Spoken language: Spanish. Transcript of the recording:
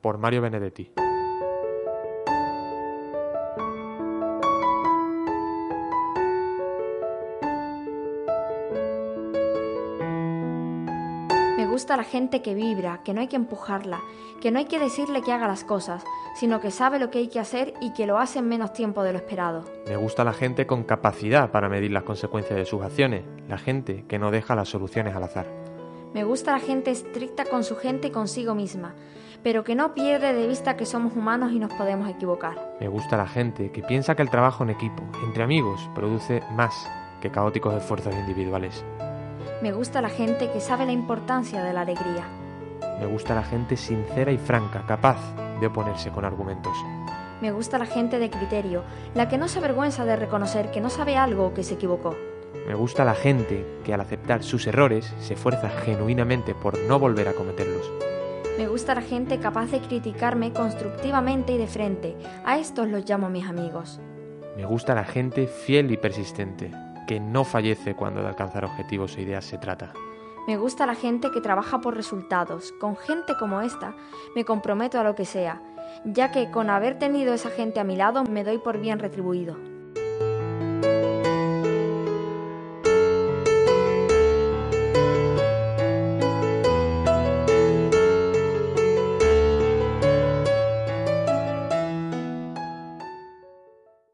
por Mario Benedetti. Me gusta la gente que vibra, que no hay que empujarla, que no hay que decirle que haga las cosas, sino que sabe lo que hay que hacer y que lo hace en menos tiempo de lo esperado. Me gusta la gente con capacidad para medir las consecuencias de sus acciones, la gente que no deja las soluciones al azar. Me gusta la gente estricta con su gente y consigo misma, pero que no pierde de vista que somos humanos y nos podemos equivocar. Me gusta la gente que piensa que el trabajo en equipo, entre amigos, produce más que caóticos esfuerzos individuales. Me gusta la gente que sabe la importancia de la alegría. Me gusta la gente sincera y franca, capaz de oponerse con argumentos. Me gusta la gente de criterio, la que no se avergüenza de reconocer que no sabe algo o que se equivocó. Me gusta la gente que al aceptar sus errores se esfuerza genuinamente por no volver a cometerlos. Me gusta la gente capaz de criticarme constructivamente y de frente. A estos los llamo mis amigos. Me gusta la gente fiel y persistente, que no fallece cuando de alcanzar objetivos e ideas se trata. Me gusta la gente que trabaja por resultados. Con gente como esta me comprometo a lo que sea, ya que con haber tenido esa gente a mi lado me doy por bien retribuido.